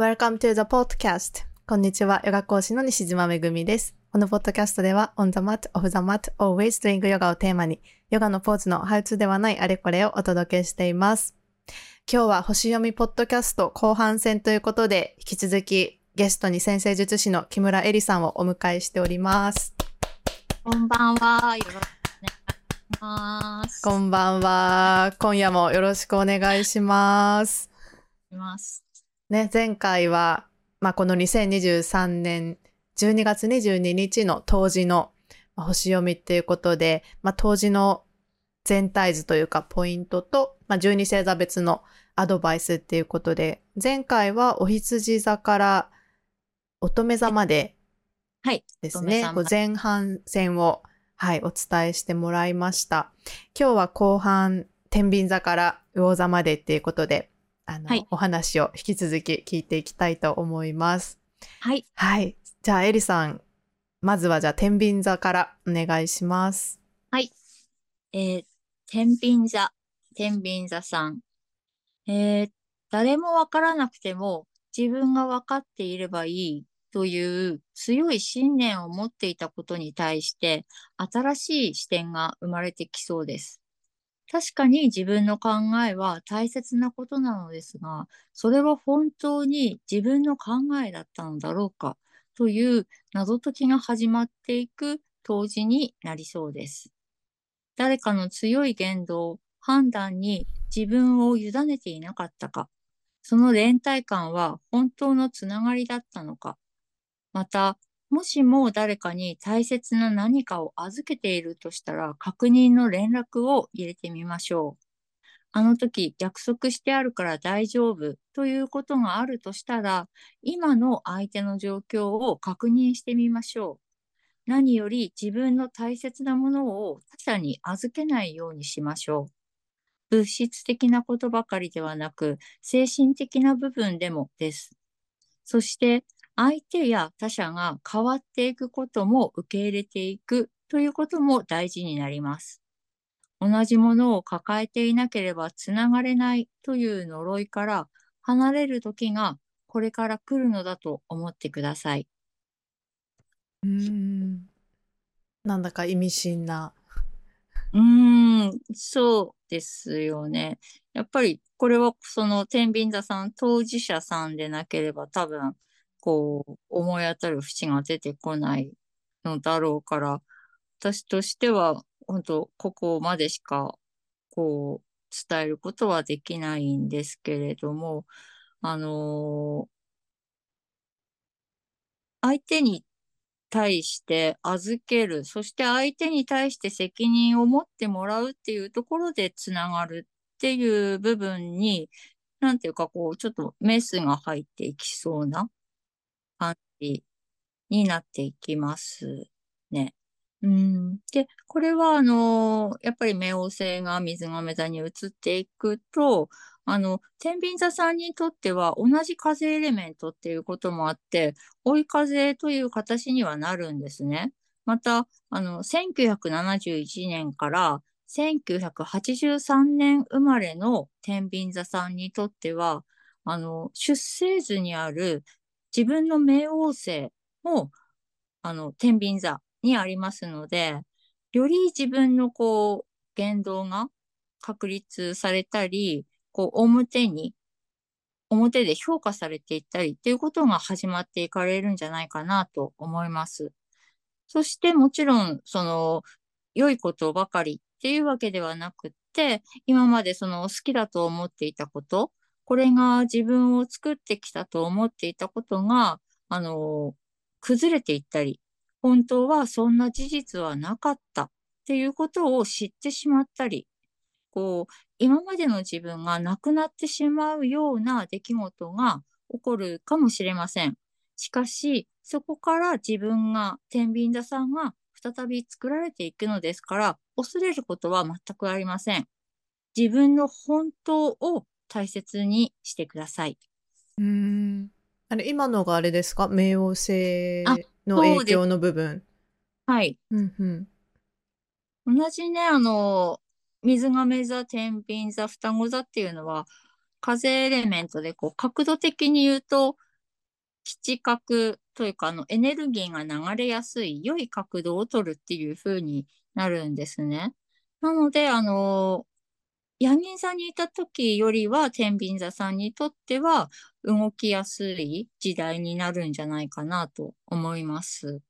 Welcome to the podcast. こんにちは、ヨガ講師の西島めぐみです。このポッドキャストでは、on the mat, off the mat, always doing yoga をテーマに、ヨガのポーズのハウツではないあれこれをお届けしています。今日は星読みポッドキャスト後半戦ということで、引き続きゲストに先生術師の木村恵里さんをお迎えしております。こんばんは。よろしくお願いします。こんばんは。今夜もよろしくお願いします。います。ね、前回は、まあ、この2023年12月22日の冬至のまあ星読みっていうことで、まあ、冬至の全体図というかポイントと、まあ、12星座別のアドバイスっていうことで、前回はお羊座から乙女座まではい。ですね、乙女座こう前半戦を、はい、お伝えしてもらいました。今日は後半、天秤座から魚座までっていうことで、あの、はいお話を引き続き聞いていきたいと思います。はい。はい。じゃあ、エリさん、まずはじゃあ、天秤座からお願いします。はい。えー、天秤座、天秤座さん。えー、誰もわからなくても自分がわかっていればいいという強い信念を持っていたことに対して新しい視点が生まれてきそうです。確かに自分の考えは大切なことなのですが、それは本当に自分の考えだったのだろうかという謎解きが始まっていく当時になりそうです。誰かの強い言動、判断に自分を委ねていなかったか、その連帯感は本当のつながりだったのか、また、もしも誰かに大切な何かを預けているとしたら、確認の連絡を入れてみましょう。あの時約束してあるから大丈夫ということがあるとしたら、今の相手の状況を確認してみましょう。何より自分の大切なものを他者に預けないようにしましょう。物質的なことばかりではなく、精神的な部分でもです。そして、相手や他者が変わっていくことも受け入れていくということも大事になります。同じものを抱えていなければつながれないという呪いから離れる時がこれから来るのだと思ってください。うーん。なんだか意味深な。うーん、そうですよね。やっぱりこれはその天秤座さん、当事者さんでなければ多分こう思い当たる節が出てこないのだろうから、私としては本当ここまでしかこう伝えることはできないんですけれども、あの相手に対して預ける、そして相手に対して責任を持ってもらうっていうところでつながるっていう部分に、なんていうかこう、ちょっとメスが入っていきそうなじになっていきますね。うん。で、これはあの、やっぱり冥王星が水亀座に移っていくと、あの、天秤座さんにとっては同じ風エレメントっていうこともあって、追い風という形にはなるんですね。また、あの、1971年から1983年生まれの天秤座さんにとっては、あの、出生図にある自分の冥王星も、あの、天秤座にありますので、より自分のこう、言動が確立されたり、こう、表に表で評価されていったりっていうことが始まっていかれるんじゃないかなと思います。そしてもちろん、その、良いことばかりっていうわけではなくて、今までその好きだと思っていたこと、これが自分を作ってきたと思っていたことが、あの、崩れていったり、本当はそんな事実はなかったっていうことを知ってしまったり、こう、今までの自分がなくなってしまうような出来事が起こるかもしれません。しかし、そこから自分が、天秤座さんが再び作られていくのですから、恐れることは全くありません。自分の本当を大切にしてください。うーん。あれ、今のがあれですか？冥王星あの影響の部分。はい。うんうん。同じね、あの、水亀座、天秤座、双子座っていうのは、風エレメントで、こう、角度的に言うと、基地角というか、あの、エネルギーが流れやすい良い角度を取るっていう風になるんですね。なので、あの、ヤギ座にいた時よりは、天秤座さんにとっては動きやすい時代になるんじゃないかなと思います。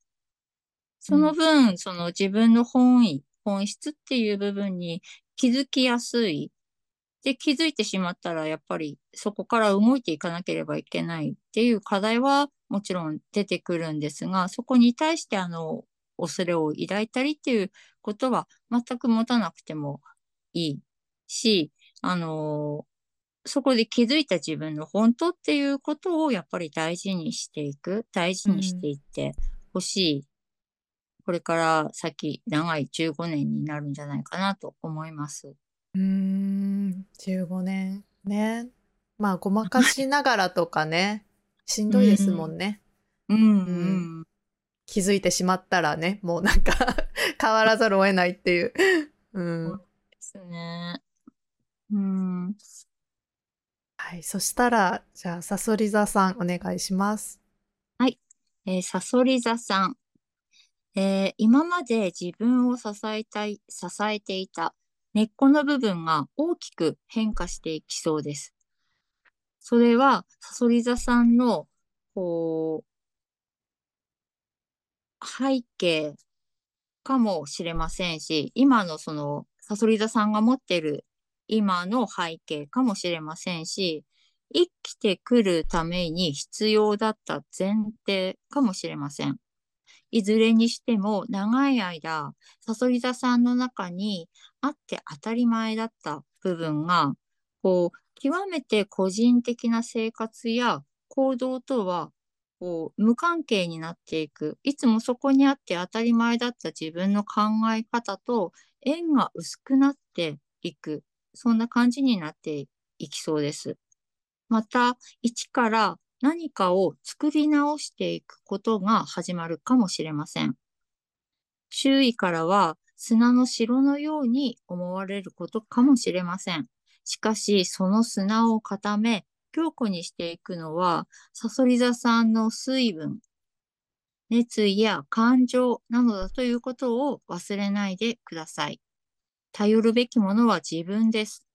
その分、うん、その自分の本意、本質っていう部分に気づきやすい。で、気づいてしまったら、やっぱりそこから動いていかなければいけないっていう課題はもちろん出てくるんですが、そこに対してあの、恐れを抱いたりっていうことは全く持たなくてもいいし、あのそこで気づいた自分の本当っていうことをやっぱり大事にしていく、大事にしていってほしい。うん、これから先長い15年になるんじゃないかなと思います。うーん、15年。ね。まあ、ごまかしながらとかね、しんどいですもんね。うん、うん、うん。気づいてしまったらね、もうなんか 変わらざるを得ないっていう。うん。そうですね。うん。はい。そしたら、じゃあ、さそり座さん、お願いします。はい。えー、さそり座さん。えー、今まで自分を支えたい、支えていた根っこの部分が大きく変化していきそうです。それは、さそり座さんの、こう、背景かもしれませんし、今のその、さそり座さんが持っている今の背景かもしれませんし、生きてくるために必要だった前提かもしれません。いずれにしても長い間、さそり座さんの中にあって当たり前だった部分が、こう、極めて個人的な生活や行動とは、こう、無関係になっていく。いつもそこにあって当たり前だった自分の考え方と縁が薄くなっていく。そんな感じになっていきそうです。また、一から何かを作り直していくことが始まるかもしれません。周囲からは砂の城のように思われることかもしれません。しかし、その砂を固め、強固にしていくのは、サソリ座さんの水分、熱意や感情なのだということを忘れないでください。頼るべきものは自分です。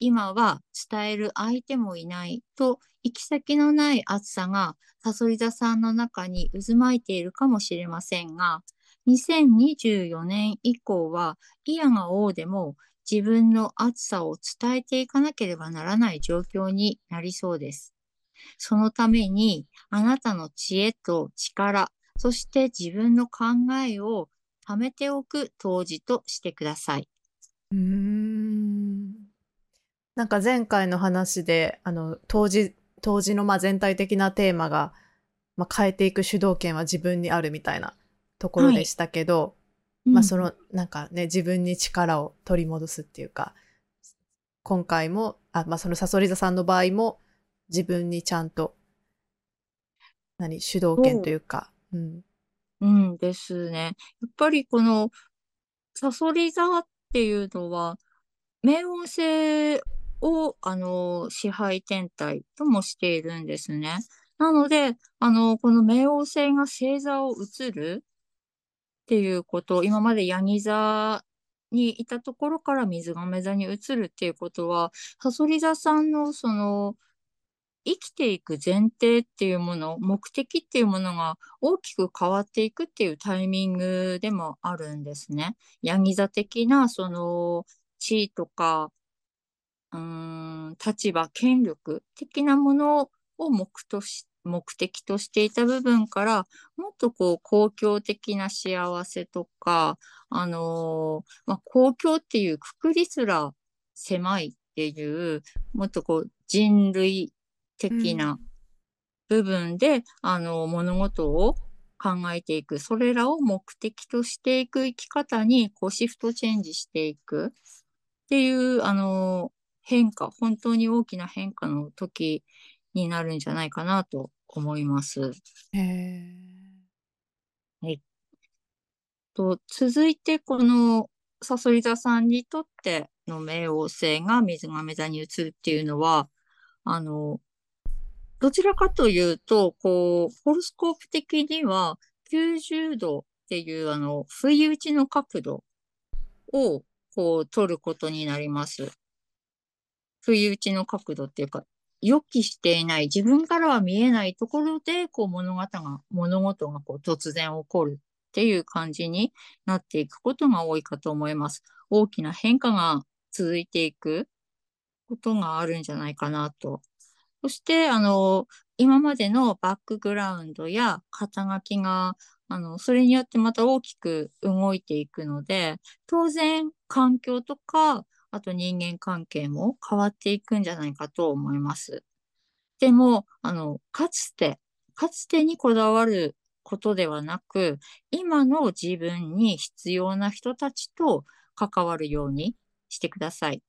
今は伝える相手もいないと行き先のない暑さがサソリ座さんの中に渦巻いているかもしれませんが、2024年以降は嫌が王でも自分の暑さを伝えていかなければならない状況になりそうです。そのためにあなたの知恵と力、そして自分の考えを貯めておく当時としてください。うーん。なんか前回の話で、あの、当時、当時のまあ全体的なテーマが、まあ、変えていく主導権は自分にあるみたいなところでしたけど、はい、まあその、なんかね、自分に力を取り戻すっていうか、今回も、あ、まあそのサソリ座さんの場合も、自分にちゃんと、何、主導権というか、うん。うんですね。やっぱりこの、サソリ座っっていうのは、冥王星を、あの、支配天体ともしているんですね。なので、あの、この冥王星が星座を移るっていうこと、今までヤギ座にいたところから水亀座に移るっていうことは、サソリ座さんのその、生きていく前提っていうもの、目的っていうものが大きく変わっていくっていうタイミングでもあるんですね。ヤギ座的なその地位とかうん、立場、権力的なものを目とし目的としていた部分から、もっとこう、公共的な幸せとか、あのー、まあ、公共っていうくくりすら狭いっていう、もっとこう、人類的な部分で、うん、あの、物事を考えていく。それらを目的としていく生き方に、こう、シフトチェンジしていくっていう、あの、変化、本当に大きな変化の時になるんじゃないかなと思います。へはい。と続いて、このさそり座さんにとっての冥王星が水亀座に移るっていうのは、あの、どちらかというと、こう、ホロスコープ的には90度っていうあの、不意打ちの角度をこう取ることになります。不意打ちの角度っていうか、予期していない、自分からは見えないところで、こう物語が、物事がこう突然起こるっていう感じになっていくことが多いかと思います。大きな変化が続いていくことがあるんじゃないかなと。そして、あの、今までのバックグラウンドや肩書きが、あの、それによってまた大きく動いていくので、当然環境とか、あと人間関係も変わっていくんじゃないかと思います。でも、あの、かつて、かつてにこだわることではなく、今の自分に必要な人たちと関わるようにしてください。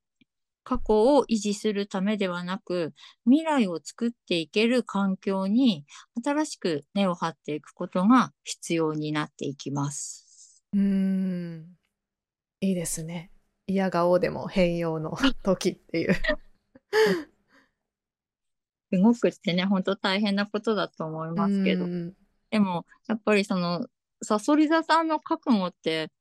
過去を維持するためではなく、未来を作っていける環境に新しく根を張っていくことが必要になっていきます。うん、いいですね。嫌顔でも変容の時っていう。動くってね、本当大変なことだと思いますけど。でも、やっぱりその、さそり座さんの覚悟って、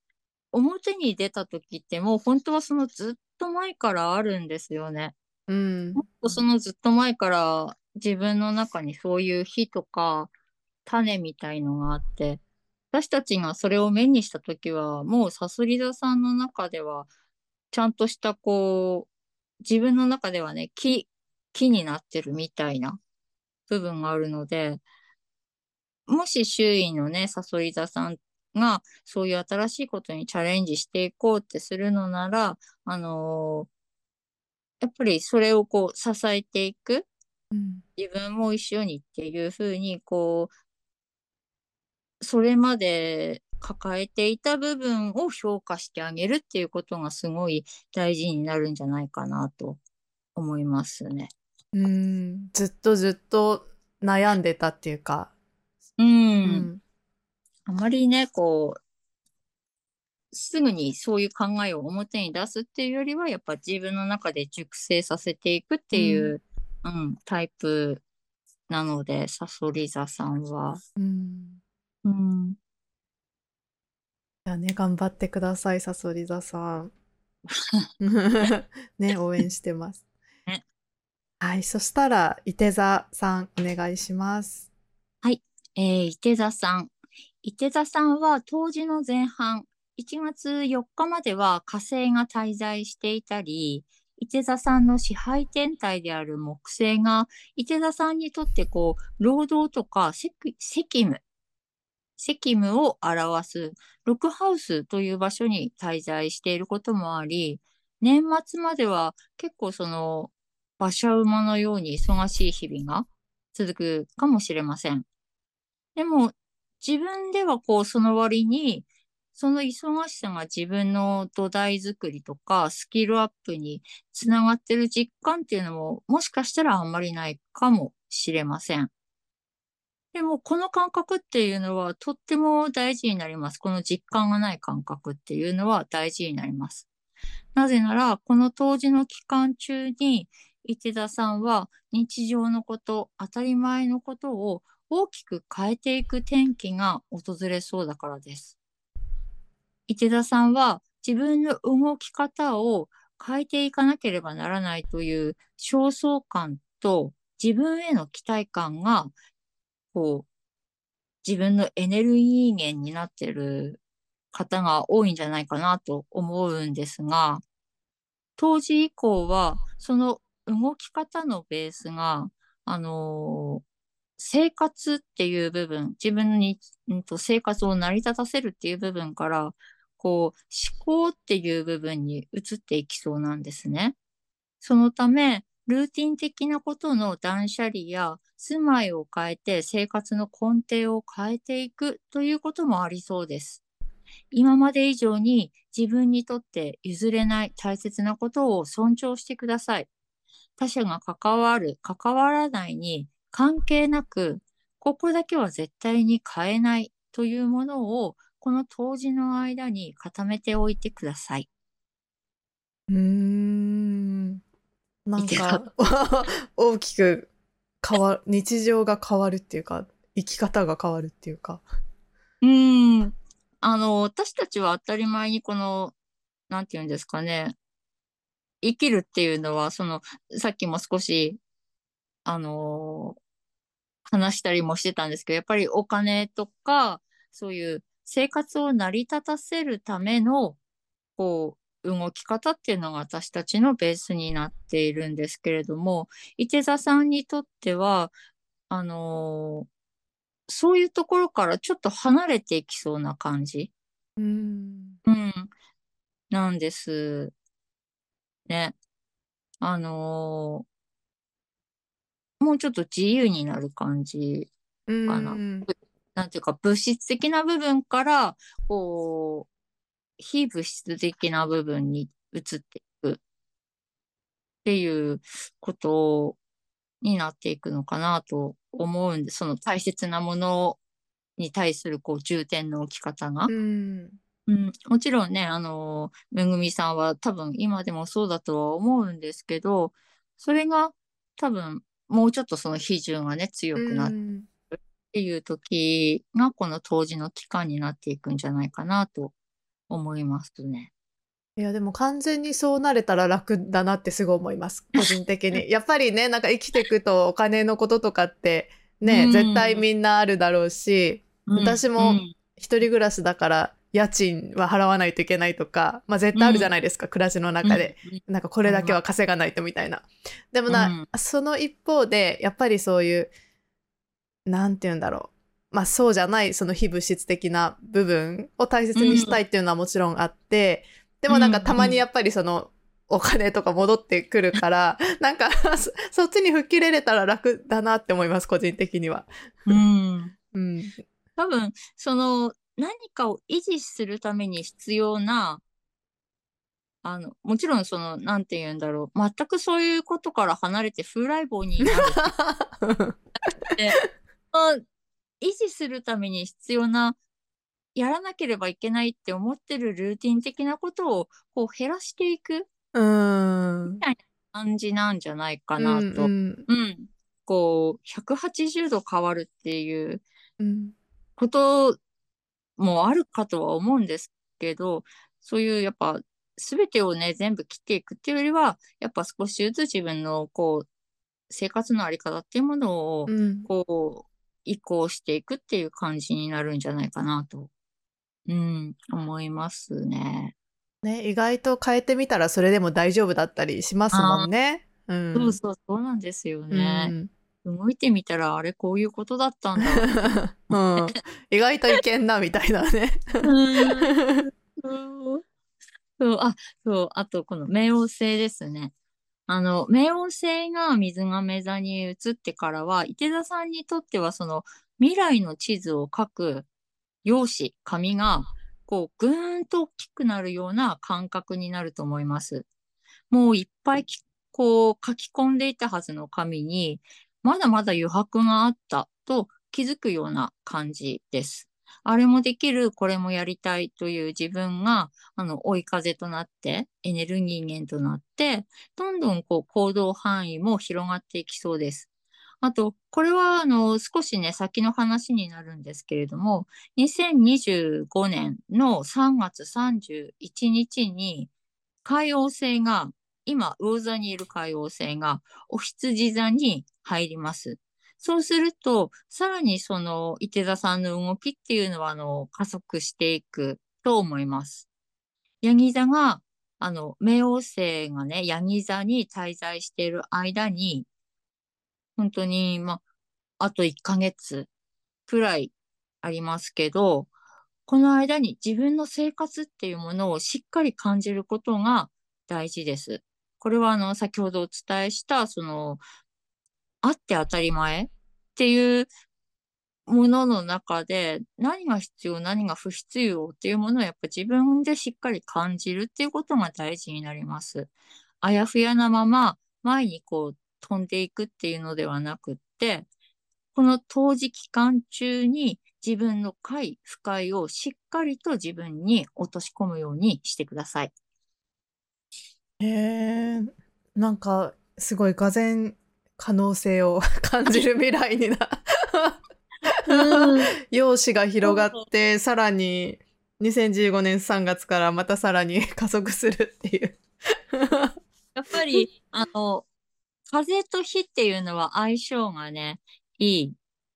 表に出た時ってもう本当はそのずっと前からあるんですよね。うん。そのずっと前から自分の中にそういう火とか種みたいのがあって、私たちがそれを目にした時は、もうさそり座さんの中では、ちゃんとしたこう、自分の中ではね、木、木になってるみたいな部分があるので、もし周囲のね、さそり座さんがそういう新しいことにチャレンジしていこうってするのなら、あのー、やっぱりそれをこう支えていく、うん、自分も一緒にっていうふうに、こう、それまで抱えていた部分を評価してあげるっていうことがすごい大事になるんじゃないかなと思いますね。うん、ずっとずっと悩んでたっていうか。うん。うん、あまりね、こう、すぐにそういう考えを表に出すっていうよりは、やっぱ自分の中で熟成させていくっていう、うん、うん、タイプなので、さそり座さんは。うん。うん。じゃあね、頑張ってください、さそり座さん。ね、応援してます。ね、はい、そしたら、いて座さん、お願いします。はい、えー、いて座さん。伊手座さんは当時の前半、1月4日までは火星が滞在していたり、伊手座さんの支配天体である木星が、伊手座さんにとってこう、労働とか責務、責務を表すロックハウスという場所に滞在していることもあり、年末までは結構その馬車馬のように忙しい日々が続くかもしれません。でも自分ではこう、その割に、その忙しさが自分の土台作りとかスキルアップにつながってる実感っていうのももしかしたらあんまりないかもしれません。でもこの感覚っていうのはとっても大事になります。この実感がない感覚っていうのは大事になります。なぜならこの当時の期間中に池田さんは日常のこと、当たり前のことを大きく変えていく転機が訪れそうだからです。池田さんは自分の動き方を変えていかなければならないという焦燥感と自分への期待感が、こう、自分のエネルギー源になっている方が多いんじゃないかなと思うんですが、当時以降は、その動き方のベースが、あの生活っていう部分、自分に、うんと、生活を成り立たせるっていう部分から、こう、思考っていう部分に移っていきそうなんですね。そのため、ルーティン的なことの断捨離や住まいを変えて生活の根底を変えていくということもありそうです。今まで以上に自分にとって譲れない大切なことを尊重してください。他者が関わる、関わらないに関係なく、ここだけは絶対に変えないというものを、この当時の間に固めておいてください。うーん。なんか 大きく変わ、日常が変わるっていうか、生き方が変わるっていうか。うん。あの、私たちは当たり前にこの、なんていうんですかね。生きるっていうのは、その、さっきも少し、あの話したりもしてたんですけど、やっぱりお金とか、そういう生活を成り立たせるための、こう、動き方っていうのが私たちのベースになっているんですけれども、伊手座さんにとっては、あのそういうところからちょっと離れていきそうな感じ？うん。うん。なんです。ね。あのもうちょっと自由になる感じ。うん。かななんていうか、物質的な部分から、こう、非物質的な部分に移っていくっていうことになっていくのかなと思うんで、その大切なものに対するこう重点の置き方が。うん。うん、もちろんね、あの、めぐみさんは多分今でもそうだとは思うんですけど、それが多分もうちょっとその比重がね、強くなっうんていう時がこの当時の期間になっていくんじゃないかなと思いますね。いや、でも完全にそうなれたら楽だなってすごい思います。個人的に。やっぱりね、なんか生きていくとお金のこととかってね、うん絶対みんなあるだろうし、私もうん一人暮らしだから家賃は払わないといけないとか、まあ絶対あるじゃないですか、暮らしの中で。うんなんかこれだけは稼がないとみたいな。でもな、うんその一方で、やっぱりそういう、なんて言うんだろう。まあそうじゃない、その非物質的な部分を大切にしたいっていうのはもちろんあって、でもなんかたまにやっぱりその、お金とか戻ってくるから、なんかそそっちに吹っ切れれたら楽だなって思います、個人的には。うんうん。多分、その何かを維持するために必要な、あの、もちろんその、なんて言うんだろう。全くそういうことから離れて風来坊になるって、あ維持するために必要な、やらなければいけないって思ってるルーティン的なことをこう減らしていくうん。感じなんじゃないかなと。うんうん。こう、180度変わるっていううんこともあるかとは思うんですけど、そういうやっぱ全てをね、全部切っていくっていうよりは、やっぱ少しずつ自分のこう、生活のあり方っていうものをうんこう、移行していくっていう感じになるんじゃないかなと、うん、思いますね。ね、意外と変えてみたらそれでも大丈夫だったりしますもんね。うん。そうそう、そうなんですようね。ん動いてみたら、あれこういうことだったんだ。うん、意外といけんなみたいなね。うんそうあ、そう、あとこの冥王星ですね。あの、冥王星が水亀座に移ってからは、伊手座さんにとってはその未来の地図を書く用紙、紙が、こう、ぐーんと大きくなるような感覚になると思います。もういっぱいきこう書き込んでいたはずの紙に、まだまだ余白があったと気づくような感じです。あれもできる、これもやりたいという自分が、あの、追い風となって、エネルギー源となって、どんどんこう行動範囲も広がっていきそうです。あと、これは、あの、少しね、先の話になるんですけれども、2025年の3月31日に、海王星が、今、魚座にいる海王星が、お羊座に入ります。そうすると、さらにその、伊手座さんの動きっていうのは、あの、加速していくと思います。ヤギ座が、あの、冥王星がね、ヤギ座に滞在している間に、本当に、まあ、あと1ヶ月くらいありますけど、この間に自分の生活っていうものをしっかり感じることが大事です。これはあの、先ほどお伝えした、その、あって当たり前っていうものの中で何が必要、何が不必要っていうものをやっぱ自分でしっかり感じるっていうことが大事になります。あやふやなまま前にこう飛んでいくっていうのではなくって、この当時期間中に自分の快、不快をしっかりと自分に落とし込むようにしてください。へえ、なんかすごいがぜ可能性を 感じる未来になうん 容姿が広がって、さらに2015年3月からまたさらに 加速するっていう。やっぱり、あの、風と火っていうのは相性がね、いい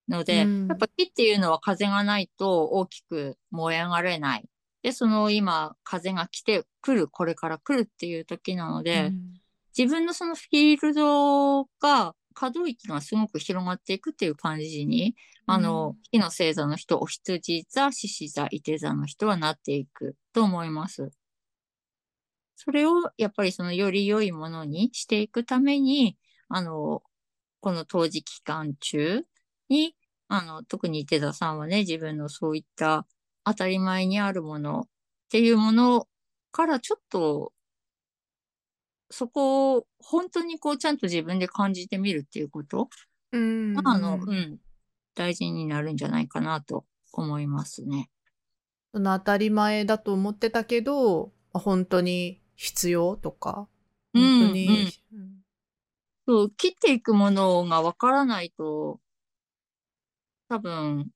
ので、うんやっぱ火っていうのは風がないと大きく燃え上がれない。で、その今、風が来てくる、これから来るっていう時なので、うん自分のそのフィールドが、可動域がすごく広がっていくっていう感じに、あの、火の星座の人、お羊座、獅子座、伊手座の人はなっていくと思います。それをやっぱりそのより良いものにしていくために、あの、この当時期間中に、あの、特に伊手座さんはね、自分のそういった当たり前にあるものっていうものからちょっと、そこを本当にこうちゃんと自分で感じてみるっていうこと？うんが、あの、うん、大事になるんじゃないかなと思いますね。その当たり前だと思ってたけど、まあ本当に必要とか、うん本当に、うん。そう、切っていくものがわからないと、多分、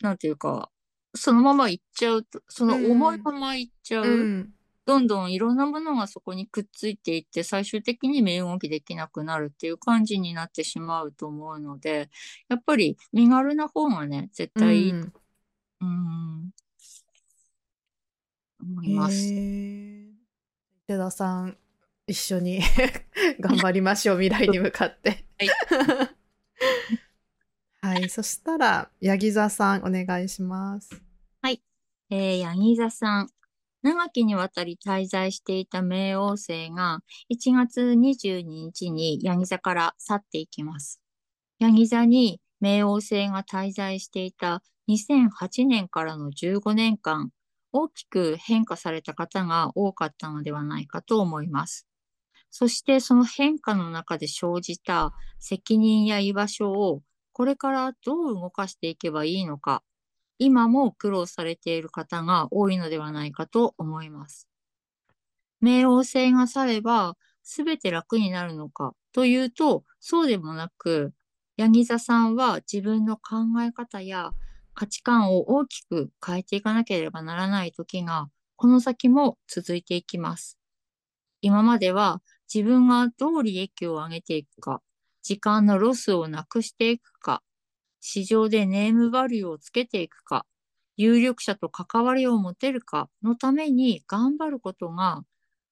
なんていうか、そのままいっちゃうと、その重いままいっちゃう。うんどんどんいろんなものがそこにくっついていって、最終的に身動きできなくなるっていう感じになってしまうと思うので、やっぱり身軽な方がね、絶対いい、うんうん、思います。池田さん、一緒に 頑張りましょう、未来に向かって。はい、そしたら、ヤギ座さん、お願いします。はいえー、ヤギ座さん。長きにわたり滞在していた冥王星が1月22日にヤギ座から去っていきます。ヤギ座に冥王星が滞在していた2008年からの15年間、大きく変化された方が多かったのではないかと思います。そしてその変化の中で生じた責任や居場所をこれからどう動かしていけばいいのか、今も苦労されている方が多いのではないかと思います。冥王星が去れば全て楽になるのかというと、そうでもなく、ヤギ座さんは自分の考え方や価値観を大きく変えていかなければならない時が、この先も続いていきます。今までは自分がどう利益を上げていくか、時間のロスをなくしていくか、市場でネームバリューをつけていくか、有力者と関わりを持てるかのために頑張ることが、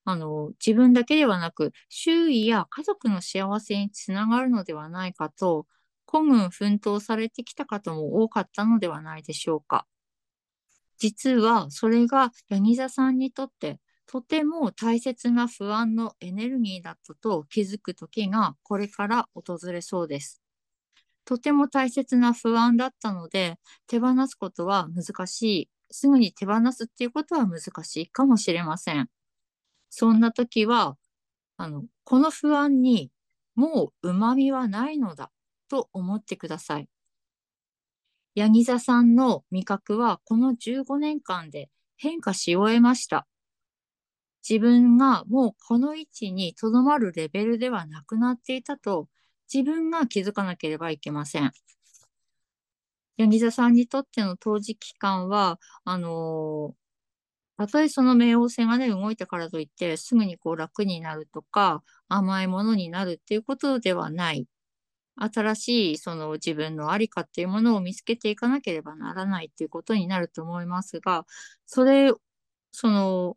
あの、自分だけではなく、周囲や家族の幸せにつながるのではないかと、孤軍奮闘されてきた方も多かったのではないでしょうか。実は、それがヤギ座さんにとって、とても大切な不安のエネルギーだったと気づく時がこれから訪れそうです。とても大切な不安だったので、手放すことは難しい。すぐに手放すっていうことは難しいかもしれません。そんな時は、あの、この不安にもう旨味はないのだと思ってください。ヤギ座さんの味覚はこの15年間で変化し終えました。自分がもうこの位置にとどまるレベルではなくなっていたと自分が気づかなければいけません。ヤギ座さんにとっての当時期間は、あのたとえその冥王星がね、動いたからといって、すぐにこう楽になるとか、甘いものになるっていうことではない。新しいその自分のありかっていうものを見つけていかなければならないっていうことになると思いますが、それ、その、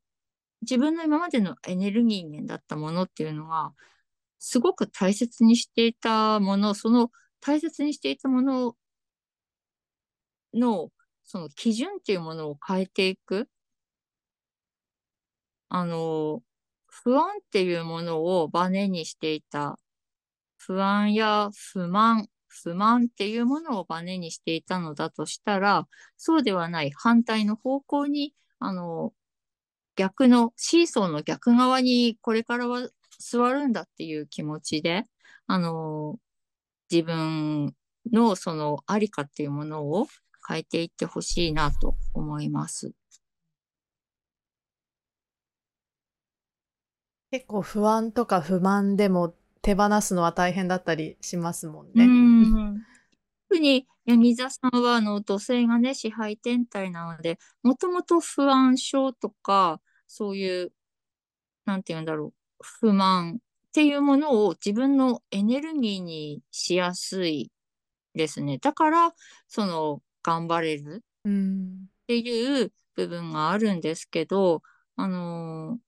自分の今までのエネルギー源だったものっていうのが、すごく大切にしていたもの、その大切にしていたものの、その基準っていうものを変えていく。あの、不安っていうものをバネにしていた。不安や不満、不満っていうものをバネにしていたのだとしたら、そうではない反対の方向に、あの、逆の、シーソーの逆側にこれからは座るんだっていう気持ちで、あの、自分のそのありかっていうものを変えていってほしいなと思います。結構不安とか不満でも手放すのは大変だったりしますもんうね。ん。特に、柳座さんは、あの、土星がね、支配天体なので、もともと不安症とか、そういう、なんて言うんだろう、不満っていうものを自分のエネルギーにしやすいですね。だから、その、頑張れるうん。っていう部分があるんですけど、あのー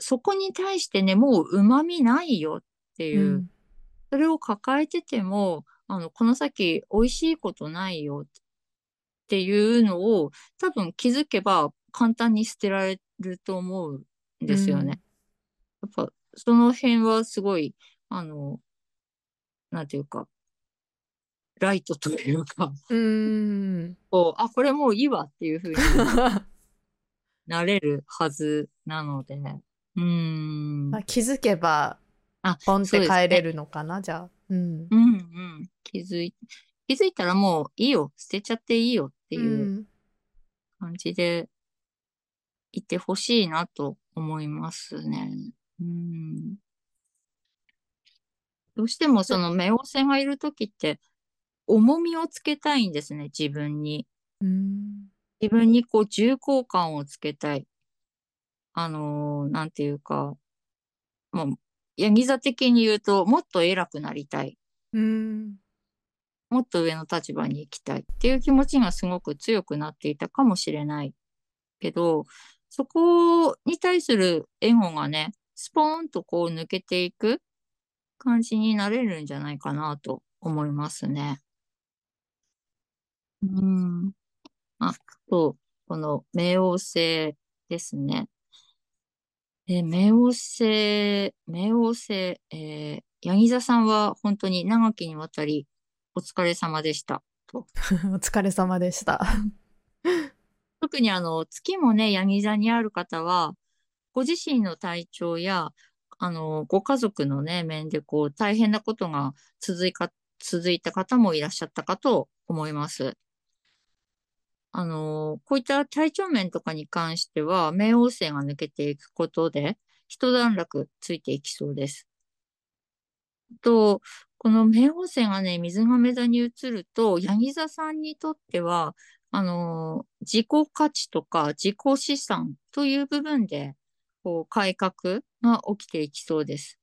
そこに対してね、もう旨味ないよっていう、うんそれを抱えてても、あの、この先美味しいことないよっていうのを多分気づけば簡単に捨てられると思うんですよね。やっぱその辺はすごい、あの、なんていうか、ライトというか、うん。こう、あ、これもういいわっていうふうに なれるはずなので、うーん。まあ気づけば、あ、ポンって帰れるのかな、じゃあ。うん。うんうん。気づい、気づいたらもういいよ、捨てちゃっていいよっていう感じでいてほしいなと思いますね。うん。どうしてもその冥王星がいるときって重みをつけたいんですね、自分に。うん。自分にこう重厚感をつけたい。あのーなんていうか、もう、ヤギ座的に言うと、もっと偉くなりたい。うん。もっと上の立場に行きたいっていう気持ちがすごく強くなっていたかもしれないけど、そこに対するエゴがね、スポーンとこう抜けていく感じになれるんじゃないかなと思いますね。うん。あと、この冥王星ですね。えー冥王星、冥王星、えー、ヤギ座さんは本当に長きにわたりお疲れ様でした。と。お疲れ様でした。特にあの、月もね、ヤギ座にある方は、ご自身の体調や、あの、ご家族のね、面でこう、大変なことが続いか、続いた方もいらっしゃったかと思います。あの、こういった体調面とかに関しては、冥王星が抜けていくことで、一段落ついていきそうです。と、この冥王星がね、水亀座に移ると、ヤギ座さんにとっては、あの、自己価値とか自己資産という部分で、こう、改革が起きていきそうです。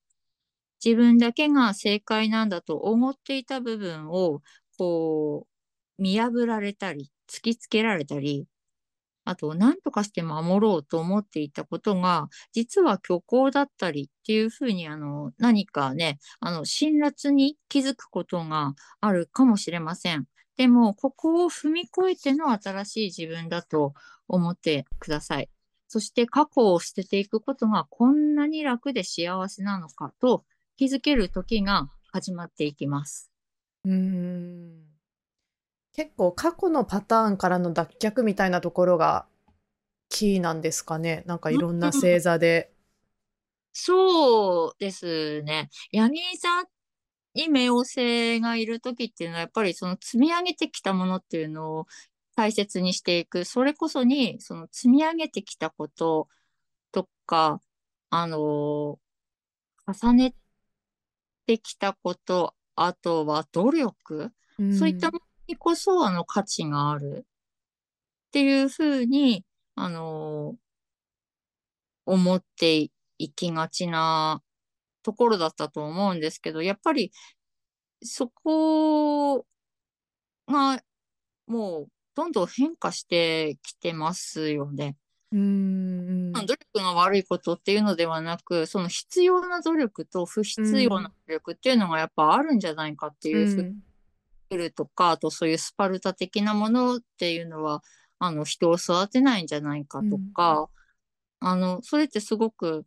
自分だけが正解なんだと思っていた部分を、こう、見破られたり、突きつけられたり、あと、何とかして守ろうと思っていたことが、実は虚構だったりっていうふうに、あの、何かね、あの、辛辣に気づくことがあるかもしれません。でも、ここを踏み越えての新しい自分だと思ってください。そして過去を捨てていくことがこんなに楽で幸せなのかと気づける時が始まっていきます。うん。結構過去のパターンからの脱却みたいなところがキーなんですかね。なんかいろんな星座で。そうですね。ヤギ座に冥王星がいる時っていうのはやっぱりその積み上げてきたものっていうのを大切にしていく。それこそにその積み上げてきたこととか、あの重ねてきたこと、あとは努力、うん。そういったものにこそあの価値がある。っていうふうに、あの思っていきがちなところだったと思うんですけど、やっぱりそこがもうどんどん変化してきてますよね。うん。努力が悪いことっていうのではなく、その必要な努力と不必要な努力っていうのがやっぱあるんじゃないかっていうふうにうんるとか、あとそういうスパルタ的なものっていうのは、あの、人を育てないんじゃないかとか、あの、それってすごく、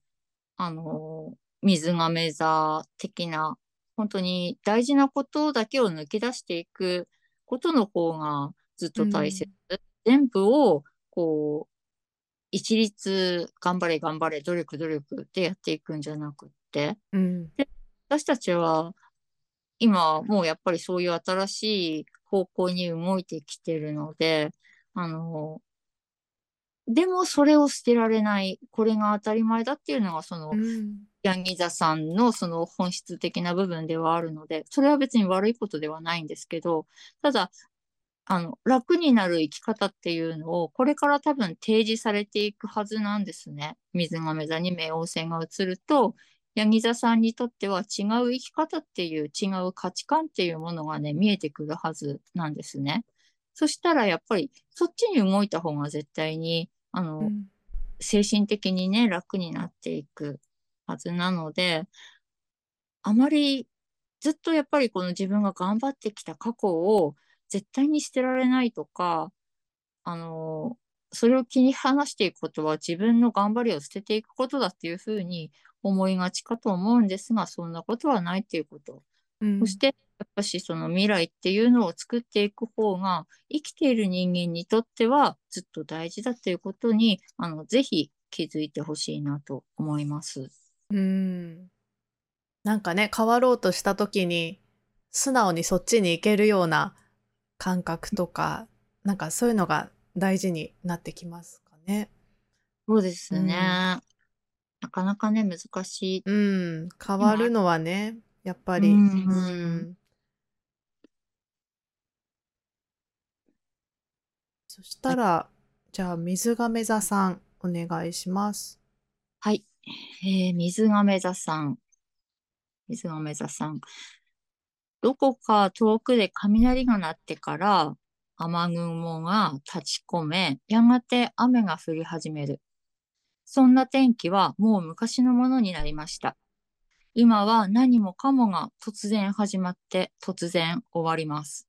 あの、水亀座的な、本当に大事なことだけを抜き出していくことの方がずっと大切。全部を、こう、一律頑張れ頑張れ努力努力でやっていくんじゃなくって、うん。私たちは今もうやっぱりそういう新しい方向に動いてきてるので、あの、でもそれを捨てられない、これが当たり前だっていうのがそのうん。ヤギ座さんのその本質的な部分ではあるので、それは別に悪いことではないんですけど、ただ、あの、楽になる生き方っていうのを、これから多分提示されていくはずなんですね。水亀座に冥王星が移ると、ヤギ座さんにとっては違う生き方っていう違う価値観っていうものがね、見えてくるはずなんですね。そしたらやっぱりそっちに動いた方が絶対に、あの、うん、精神的にね、楽になっていくはずなので、あまりずっとやっぱりこの自分が頑張ってきた過去を絶対に捨てられないとか、あの、それを気に離していくことは自分の頑張りを捨てていくことだっていうふうに思いがちかと思うんですが、そんなことはないっていうこと。うん、そして、やっぱしその未来っていうのを作っていく方が、生きている人間にとってはずっと大事だっていうことに、あの、ぜひ気づいてほしいなと思います。うん。なんかね、変わろうとした時に、素直にそっちに行けるような感覚とか、なんかそういうのが大事になってきますかね。そうですね。うんなかなかね、難しい。うん、変わるのはね、やっぱり。うん、うん、そしたら、じゃあ、水亀座さん、お願いします。はい。えー、水亀座さん。水亀座さん。どこか遠くで雷が鳴ってから雨雲が立ち込め、やがて雨が降り始める。そんな天気はもう昔のものになりました。今は何もかもが突然始まって突然終わります。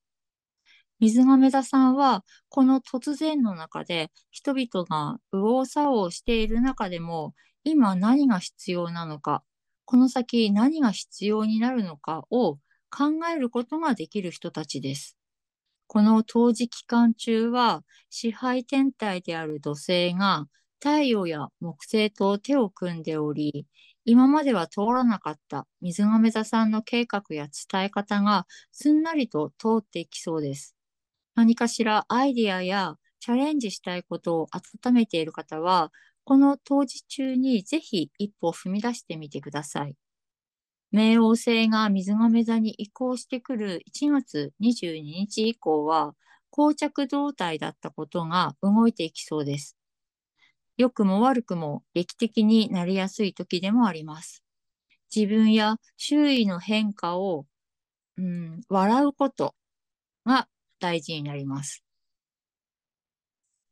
水亀座さんはこの突然の中で人々が右往左往している中でも今何が必要なのか、この先何が必要になるのかを考えることができる人たちです。この当時期間中は支配天体である土星が太陽や木星と手を組んでおり、今までは通らなかった水亀座さんの計画や伝え方がすんなりと通っていきそうです。何かしらアイデアやチャレンジしたいことを温めている方は、この当時中にぜひ一歩踏み出してみてください。冥王星が水亀座に移行してくる1月22日以降は、膠着動態だったことが動いていきそうです。良くも悪くも劇的になりやすい時でもあります。自分や周囲の変化を、うん、笑うことが大事になります。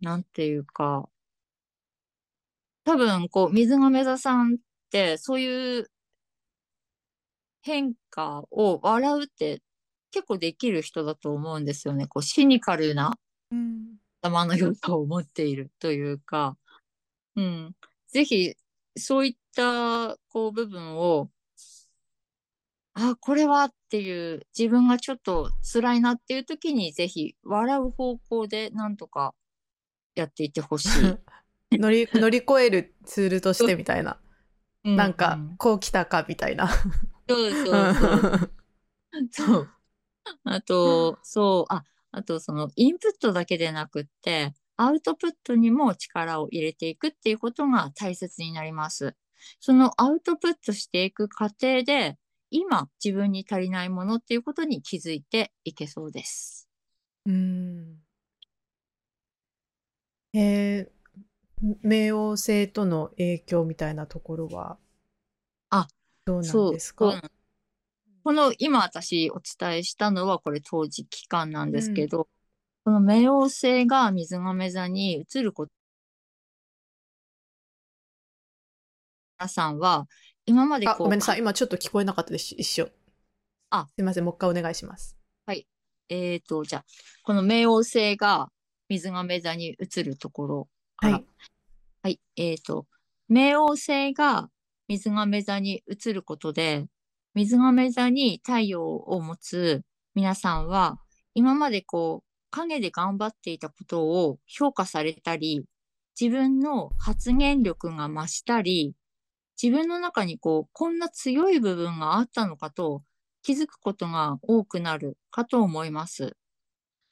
なんていうか、多分、こう、水亀座さんって、そういう変化を笑うって結構できる人だと思うんですよね。こう、シニカルな頭の良さを持っているというか、うん。ぜひ、そういった、こう、部分を、あ、これはっていう、自分がちょっと辛いなっていう時に、ぜひ、笑う方向でなんとかやっていってほしい。乗り、乗り越えるツールとしてみたいな。なんか、こう来たかみたいな。そうそうそう。そう。あと、そう、あ、あとそのインプットだけでなくって、アウトプットにも力を入れていくっていうことが大切になります。そのアウトプットしていく過程で、今自分に足りないものっていうことに気づいていけそうです。うん。えー、冥王星との影響みたいなところは？あ、どうなんですか？この今私お伝えしたのはこれ当時期間なんですけど、この冥王星が水亀座に移ること、皆さんは、今まであ、ごめんなさい。今ちょっと聞こえなかったです。一緒。あ、すいません。もう一回お願いします。はい。えっ、ー、と、じゃあ、この冥王星が水亀座に移るところはい。はい。えっ、ー、と、冥王星が水亀座に移ることで、水亀座に太陽を持つ皆さんは、今までこう、陰で頑張っていたことを評価されたり、自分の発言力が増したり、自分の中にこう、こんな強い部分があったのかと気づくことが多くなるかと思います。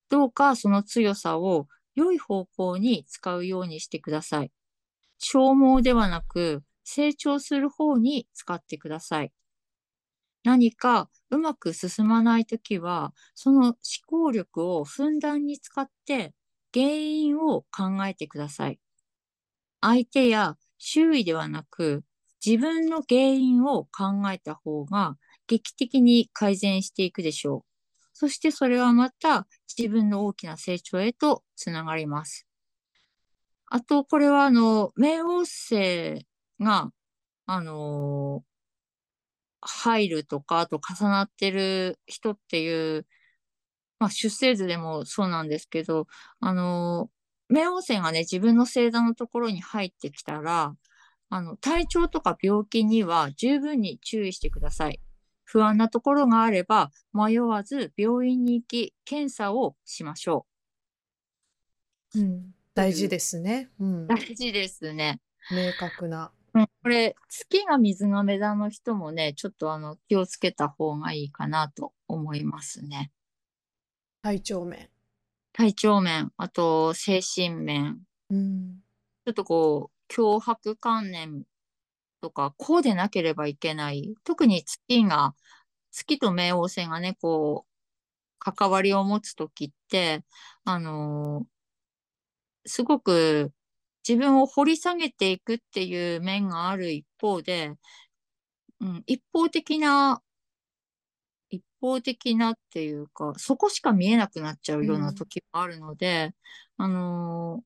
どうかその強さを良い方向に使うようにしてください。消耗ではなく、成長する方に使ってください。何かうまく進まないときは、その思考力をふんだんに使って原因を考えてください。相手や周囲ではなく、自分の原因を考えた方が劇的に改善していくでしょう。そしてそれはまた自分の大きな成長へとつながります。あと、これはあの、冥王星が、あの入るとか、あと重なってる人っていう、まあ、出生図でもそうなんですけど、あの、冥王星がね、自分の星座のところに入ってきたら、あの、体調とか病気には十分に注意してください。不安なところがあれば、迷わず病院に行き、検査をしましょう。うん、大事ですね。うん、大事ですね。明確な。うん、これ、月が水亀座の人もね、ちょっとあの、気をつけた方がいいかなと思いますね。体調面。体調面、あと精神面。うん、ちょっとこう、脅迫観念とか、こうでなければいけない。特に月が、月と冥王星がね、こう、関わりを持つときって、あのー、すごく自分を掘り下げていくっていう面がある一方で、うん、一方的な、一方的なっていうか、そこしか見えなくなっちゃうような時もあるので、うん、あの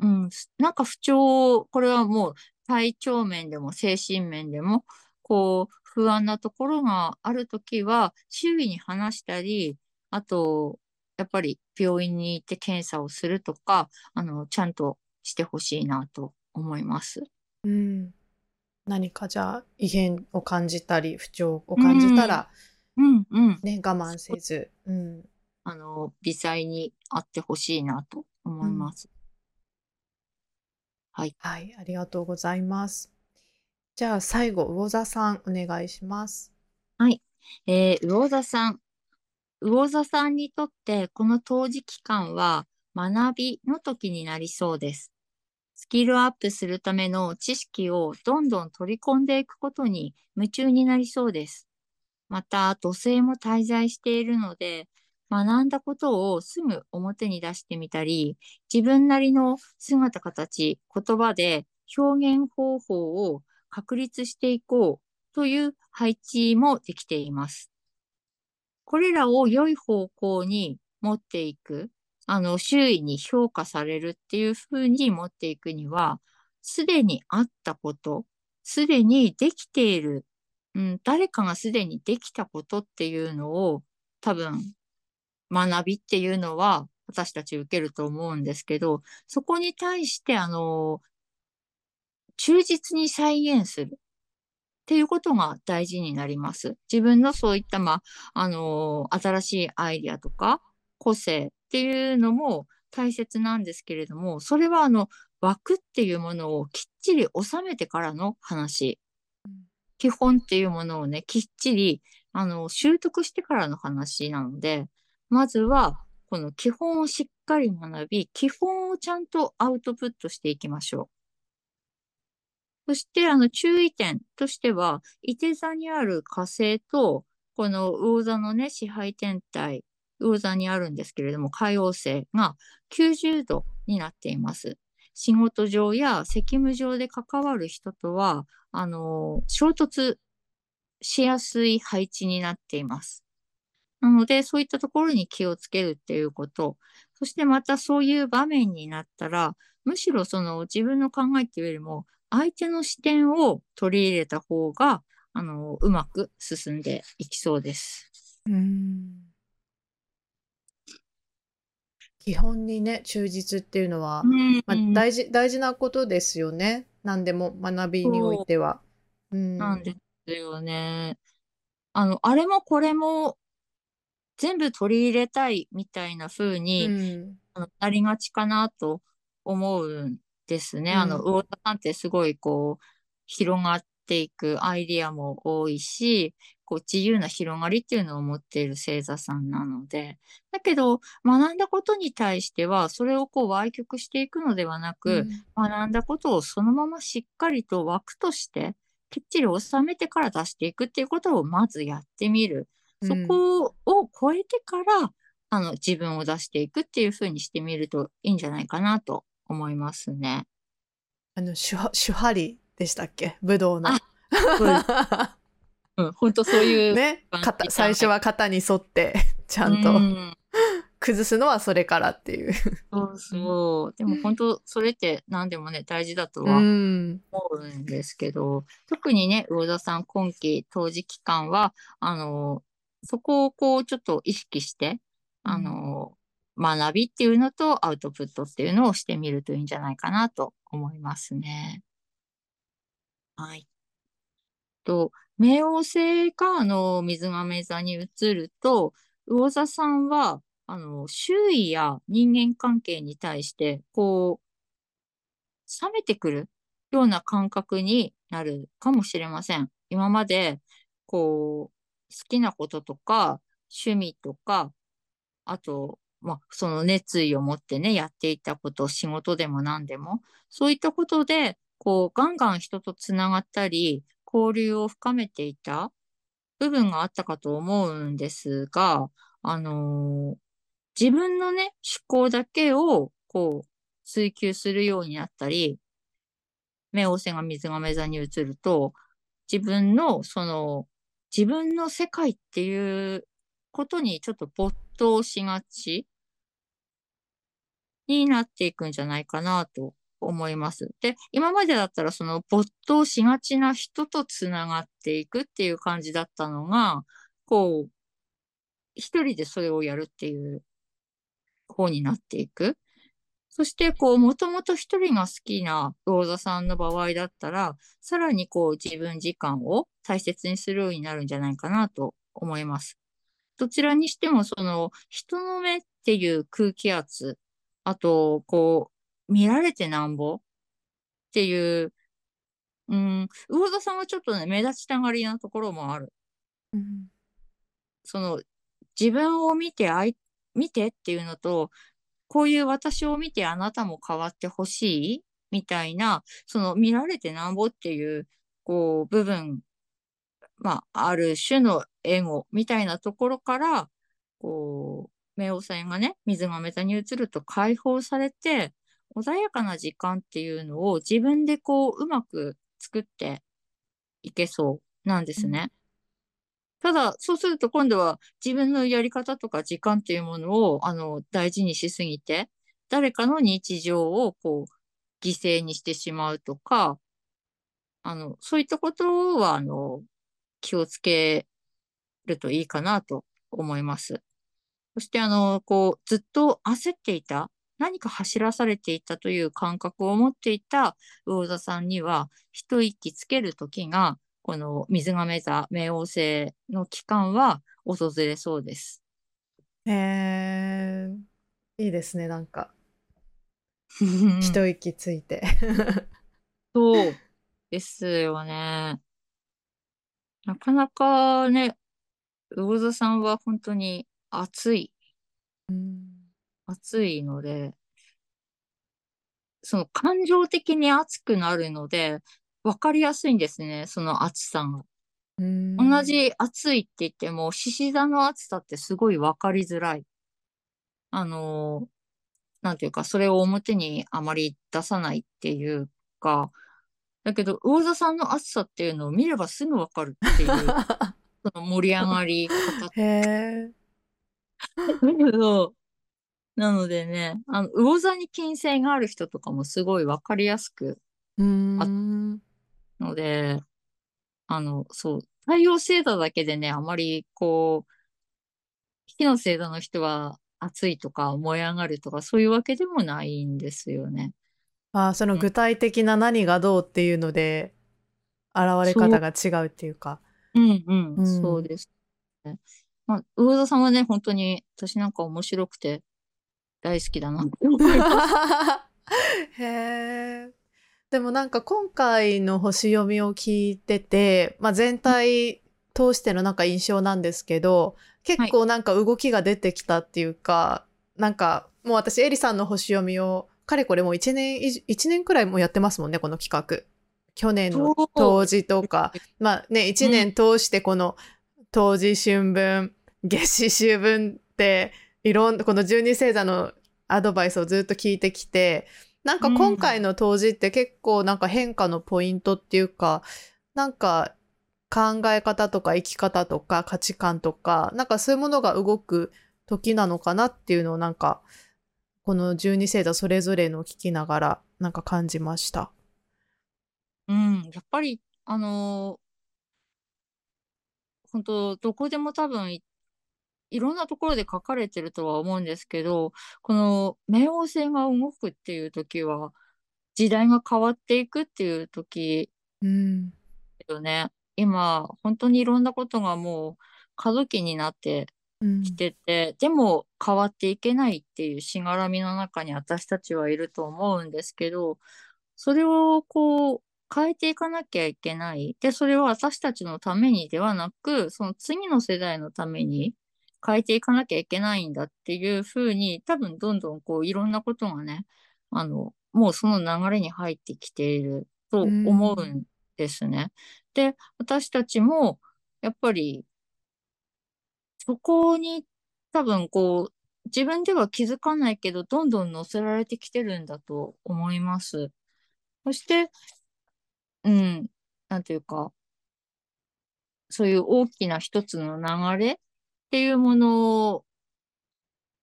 ー、うん、なんか不調、これはもう体調面でも精神面でも、こう、不安なところがあるときは、周囲に話したり、あと、やっぱり病院に行って検査をするとか、あの、ちゃんとしてほしいなと思います。うん。何かじゃあ異変を感じたり、不調を感じたら、うん、うん、ね、我慢せず、うん。あの、微細にあってほしいなと思います。うん、はい。はい、ありがとうございます。じゃあ最後、魚座さんお願いします。はい。えー、魚座さん。魚座さんにとってこの当時期間は学びの時になりそうです。スキルアップするための知識をどんどん取り込んでいくことに夢中になりそうです。また、土星も滞在しているので、学んだことをすぐ表に出してみたり、自分なりの姿形、言葉で表現方法を確立していこうという配置もできています。これらを良い方向に持っていく、あの、周囲に評価されるっていうふうに持っていくには、すでにあったこと、すでにできている、うん、誰かがすでにできたことっていうのを多分学びっていうのは私たち受けると思うんですけど、そこに対してあの、忠実に再現する。っていうことが大事になります。自分のそういった、まあ、あのー、新しいアイディアとか、個性っていうのも大切なんですけれども、それはあの、枠っていうものをきっちり収めてからの話。基本っていうものをね、きっちり、あの、習得してからの話なので、まずは、この基本をしっかり学び、基本をちゃんとアウトプットしていきましょう。そして、あの、注意点としては、伊手座にある火星と、この魚座のね、支配天体、魚座にあるんですけれども、海王星が90度になっています。仕事上や責務上で関わる人とは、あの、衝突しやすい配置になっています。なので、そういったところに気をつけるっていうこと。そしてまたそういう場面になったら、むしろその自分の考えっていうよりも、相手の視点を取り入れた方が、あの、うまく進んでいきそうです。うん基本にね、忠実っていうのは、まあ、大事、大事なことですよね。何でも学びにおいては。うん、なんですよね。あの、あれもこれも全部取り入れたいみたいな風に、うん、なりがちかなと思うんですね。うん、あの、魚田さんってすごいこう、広がっていくアイディアも多いし、こう自由な広がりっていうのを持っている星座さんなので、だけど学んだことに対しては、それをこう歪曲していくのではなく、学んだことをそのまましっかりと枠としてきっちり収めてから出していくっていうことをまずやってみる。そこを超えてから、あの自分を出していくっていうふうにしてみるといいんじゃないかなと思いますね。あの、手手張りでしたっけ？武道の。うん、本当そういうね？型最初は型に沿って ちゃんと、崩すのはそれからっていう。そうそう。でも本当それって何でもね大事だとは思うんですけど、うん、特にね魚田さん今期当時期間はあのそこをこうちょっと意識してあの、学びっていうのとアウトプットっていうのをしてみるといいんじゃないかなと思いますね。はい。と、冥王星があの水亀座に移ると、魚座さんはあの周囲や人間関係に対してこう冷めてくるような感覚になるかもしれません。今までこう好きなこととか趣味とかあとまあ、その熱意を持ってね、やっていたこと、仕事でも何でも、そういったことで、こう、ガンガン人とつながったり、交流を深めていた部分があったかと思うんですが、あのー、自分のね、思考だけを、こう、追求するようになったり、目王星が水亀座に移ると、自分の、その、自分の世界っていうことにちょっと没頭しがちになっていくんじゃないかなと思います。で、今までだったらその没頭しがちな人とつながっていくっていう感じだったのが、こう、一人でそれをやるっていう方になっていく。そして、こう、もともと一人が好きな魚座さんの場合だったら、さらにこう、自分時間を大切にするようになるんじゃないかなと思います。どちらにしても、その、人の目っていう空気圧あと、こう、見られてなんぼっていう、うん、魚田さんはちょっとね、目立ちたがりなところもある。うん、その、自分を見てあい、見てっていうのと、こういう私を見てあなたも変わってほしいみたいな、その見られてなんぼっていう、こう、部分、まあ、ある種のエゴみたいなところから、こう、冥王星がね、水が座に移ると解放されて、穏やかな時間っていうのを自分でこう、うまく作っていけそうなんですね。うん、ただ、そうすると今度は自分のやり方とか時間っていうものを、あの、大事にしすぎて、誰かの日常をこう、犠牲にしてしまうとか、あの、そういったことは、あの、気をつけるといいかなと思います。そしてあの、こう、ずっと焦っていた、何か走らされていたという感覚を持っていた魚座さんには、一息つける時が、この水亀座、冥王星の期間は訪れそうです。へえー、いいですね、なんか。一息ついて。そうですよね。なかなかね、魚座さんは本当に暑い。うん、暑いので、その感情的に熱くなるので、わかりやすいんですね、その暑さが。同じ暑いって言っても、獅子座の暑さってすごいわかりづらい。あの、なんていうか、それを表にあまり出さないっていうか、だけど、魚座さんの暑さっていうのを見ればすぐわかるっていう、その盛り上がり方。へーそう。なのでね、あの、魚座に金星がある人とかもすごいわかりやすくあので、あの、そう、太陽星座だけでね、あまりこう、火の星座の人は暑いとか燃え上がるとかそういうわけでもないんですよね。ああ、その具体的な何がどうっていうので、現れ方が違うっていうか。うんうん、うん、そうです、ね。まあ、魚座さんはね、本当に私なんか面白くて大好きだなって思います。へえ。でもなんか今回の星読みを聞いてて、まあ、全体通してのなんか印象なんですけど、結構なんか動きが出てきたっていうか、なんかもう私エリさんの星読みをかれこれもう1年以上、1年くらいもやってますもんね、この企画。去年の冬至とか、まあね、1年通してこの冬至春分、夏至秋分って、いろんな、この12星座のアドバイスをずっと聞いてきて、なんか今回の冬至って結構なんか変化のポイントっていうか、なんか考え方とか生き方とか価値観とか、なんかそういうものが動く時なのかなっていうのをなんか、この12星座それぞれの聞きながらなんか感じました。うん、やっぱり、あの本当どこでも多分い、いろんなところで書かれてるとは思うんですけど、この冥王星が動くっていう時は、時代が変わっていくっていう時うん。よね。今、本当にいろんなことがもう過渡期になってうんきてて、でも変わっていけないっていうしがらみの中に私たちはいると思うんですけど、それをこう変えていかなきゃいけない。で、それは私たちのためにではなく、その次の世代のために変えていかなきゃいけないんだっていうふうに、多分どんどんこういろんなことがね、あの、もうその流れに入ってきていると思うんですね。で、私たちもやっぱりそこに多分こう、自分では気づかないけど、どんどん乗せられてきてるんだと思います。そして、うん、なんていうか、そういう大きな一つの流れっていうもの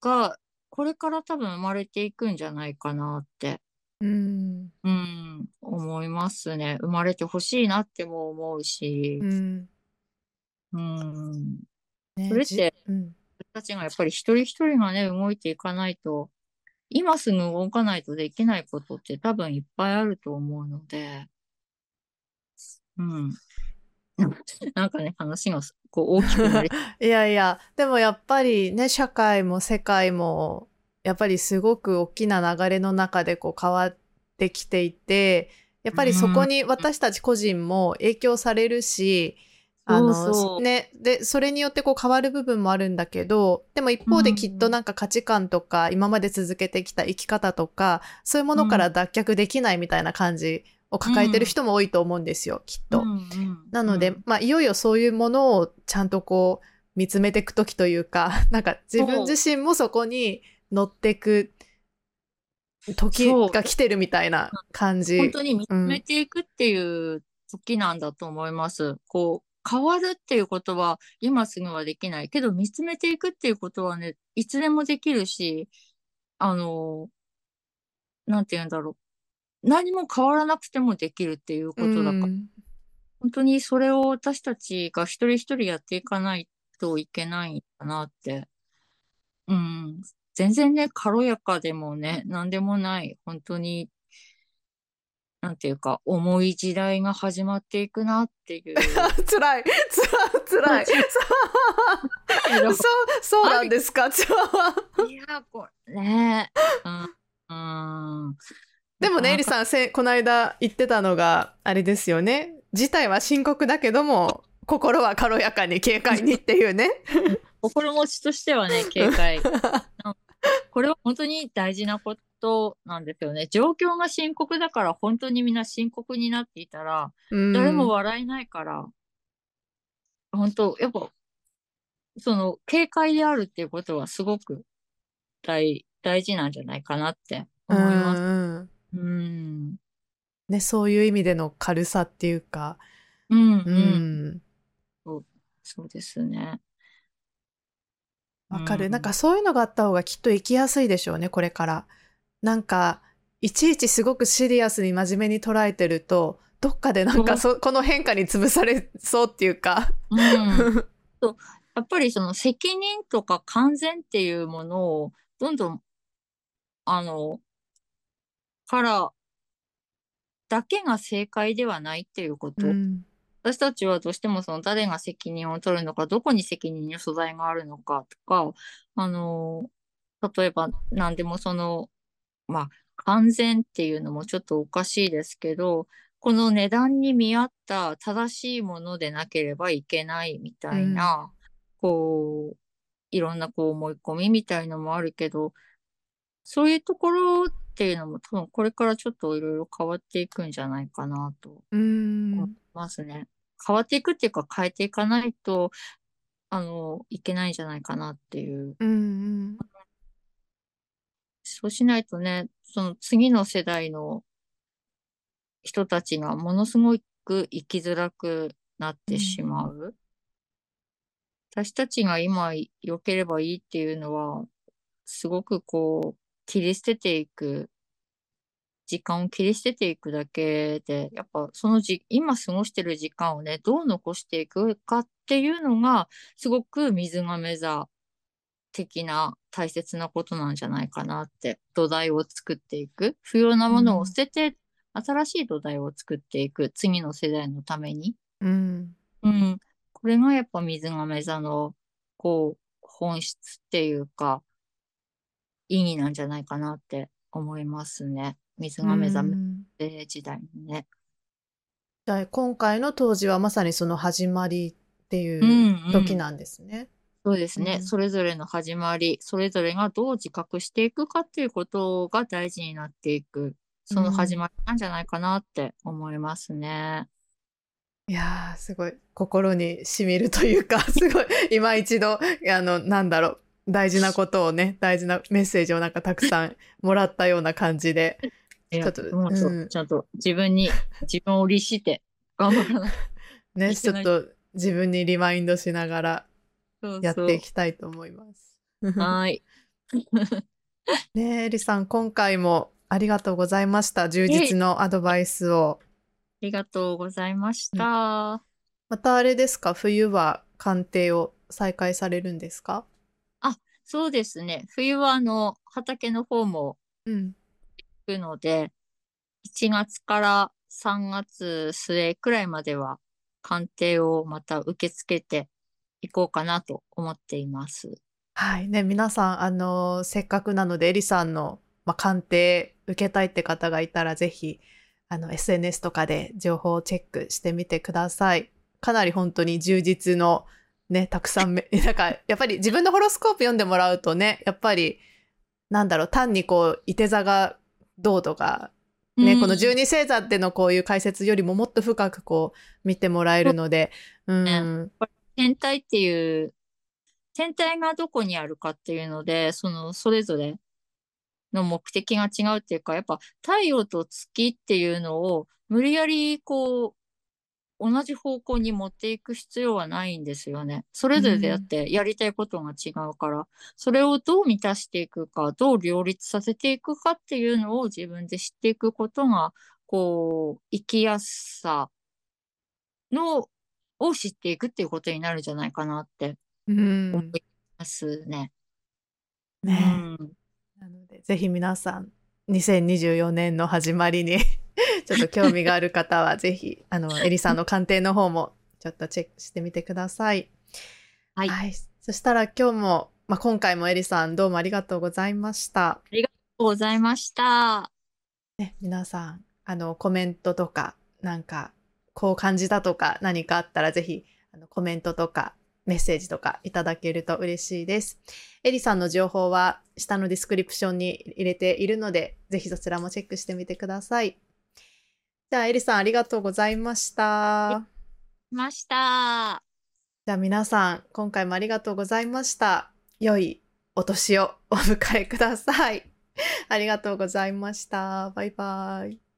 が、これから多分生まれていくんじゃないかなって、うん。うん、思いますね。生まれてほしいなっても思うしう、ん。うん、ねそれって、じうん。私たちがやっぱり一人一人がね、動いていかないと、今すぐ動かないとできないことって多分いっぱいあると思うので、うん。なんかね、話がすこう大きくなり、いやいや、でもやっぱりね、社会も世界も、やっぱりすごく大きな流れの中でこう変わってきていて、やっぱりそこに私たち個人も影響されるし、あの、そうそう。ね、で、それによってこう変わる部分もあるんだけど、でも一方できっとなんか価値観とか、今まで続けてきた生き方とか、そういうものから脱却できないみたいな感じを抱えてる人も多いと思うんですよ、きっと。うんうんなので、うんまあ、いよいよそういうものをちゃんとこう、見つめていくときというか、なんか自分自身もそこに乗っていく時が来てるみたいな感じ。本当に見つめていくっていう時なんだと思います。こう、変わるっていうことは今すぐはできないけど、見つめていくっていうことはね、いつでもできるし、あの、なんて言うんだろう。何も変わらなくてもできるっていうことだから、うん本当にそれを私たちが一人一人やっていかないといけないんだなって。うん。全然ね、軽やかでもね、なんでもない、本当に、なんていうか、重い時代が始まっていくなっていう。辛い、つら辛い。そう、そうなんですか？いや、これ、ねうん。うん。でもね、エリん。さん、せこの間言ってたのが、あれですよね。事態は深刻だけども、心は軽やかに軽快にっていうね。心持ちとしてはね、警戒。これは本当に大事なことなんですよね。状況が深刻だから本当にみんな深刻になっていたら、うん誰も笑えないから、本当、やっぱ、その、警戒であるっていうことはすごく大、大事なんじゃないかなって思います。うん。ね、そういう意味での軽さっていうか、うん、ううん。ん、そうですね。わかる。うんなんかそういうのがあった方がきっと生きやすいでしょうね、これから。なんか、いちいちすごくシリアスに真面目に捉えてると、どっかでなんかそ、この変化に潰されそうっていうか。うん。やっぱりその責任とか完全っていうものをどんどん、あの、からだけが正解ではないっていうこと。うん私たちはどうしてもその誰が責任を取るのか、どこに責任の所在があるのかとか、あの、例えば何でもその、まあ、完全っていうのもちょっとおかしいですけど、この値段に見合った正しいものでなければいけないみたいな、こう、いろんなこう思い込みみたいのもあるけど、そういうところっていうのも多分これからちょっといろいろ変わっていくんじゃないかなとうん思いますね。変わっていくっていうか変えていかないと、あの、いけないんじゃないかなっていう。うんうんそうしないとね、その次の世代の人たちがものすごく生きづらくなってしまう。私たちが今良ければいいっていうのは、すごくこう、切り捨てていく、時間を切り捨てていくだけで、やっぱそのじ、今過ごしてる時間をね、どう残していくかっていうのが、すごく水亀座的な大切なことなんじゃないかなって、土台を作っていく。不要なものを捨てて、新しい土台を作っていく。次の世代のために。うんうん。これがやっぱ水亀座の、こう、本質っていうか、意義なんじゃないかなって思いますね。水亀座うん時代にね。今回の当時はまさにその始まりっていうんう時なんですね。そうですね。うんそれぞれの始まり、それぞれがどう自覚していくかっていうことが大事になっていく、その始まりなんじゃないかなって思いますね。いやーすごい心にしみるというか すごい今一度あのなんだろう大事なことをね大事なメッセージをなんかたくさんもらったような感じでちょっともうんちゃんと自分に、自分を律して頑張らな いねちょっと自分にリマインドしながらと。やっていきたいと思います。はい。ねえエリさん今回もありがとうございました充実のアドバイスを。ありがとうございました。またあれですか？冬は鑑定を再開されるんですか？そうですね。冬はあの、畑の方もうん。行くので、1月から3月末くらいまでは鑑定をまた受け付けていこうかなと思っています。はいね皆さんあのせっかくなのでエリさんの、まあ、鑑定受けたいって方がいたらぜひあの SNS とかで情報をチェックしてみてください。かなり本当に充実のねたくさんめ なんかやっぱり自分のホロスコープ読んでもらうとねやっぱりなんだろう単にこういて座がどうとかね、うん。この十二星座ってのこういう解説よりももっと深くこう見てもらえるので、うん、天体っていう、天体がどこにあるかっていうので、そのそれぞれの目的が違うっていうか、やっぱ太陽と月っていうのを無理やりこう、同じ方向に持っていく必要はないんですよね。それぞれでやってやりたいことが違うから、それをどう満たしていくか、どう両立させていくかっていうのを自分で知っていくことが、こう、生きやすさの、を知っていくっていうことになるんじゃないかなってうん思いますね。ねうんなので、ぜひ皆さん、2024年の始まりに ちょっと興味がある方は、ぜひ、あの、エリさんの鑑定の方も、ちょっとチェックしてみてください。はいそしたら今日も、まあ、今回もエリさん、どうもありがとうございました。ありがとうございました。ね、皆さん、あの、コメントとか、なんか、こう感じたとか、何かあったら、ぜひ、あのコメントとか、メッセージとかいただけると嬉しいです。エリさんの情報は下のディスクリプションに入れているので、ぜひそちらもチェックしてみてください。じゃあ、エリさんありがとうございました。ました。じゃあ皆さん、今回もありがとうございました。良いお年をお迎えください。ありがとうございました。バイバイ。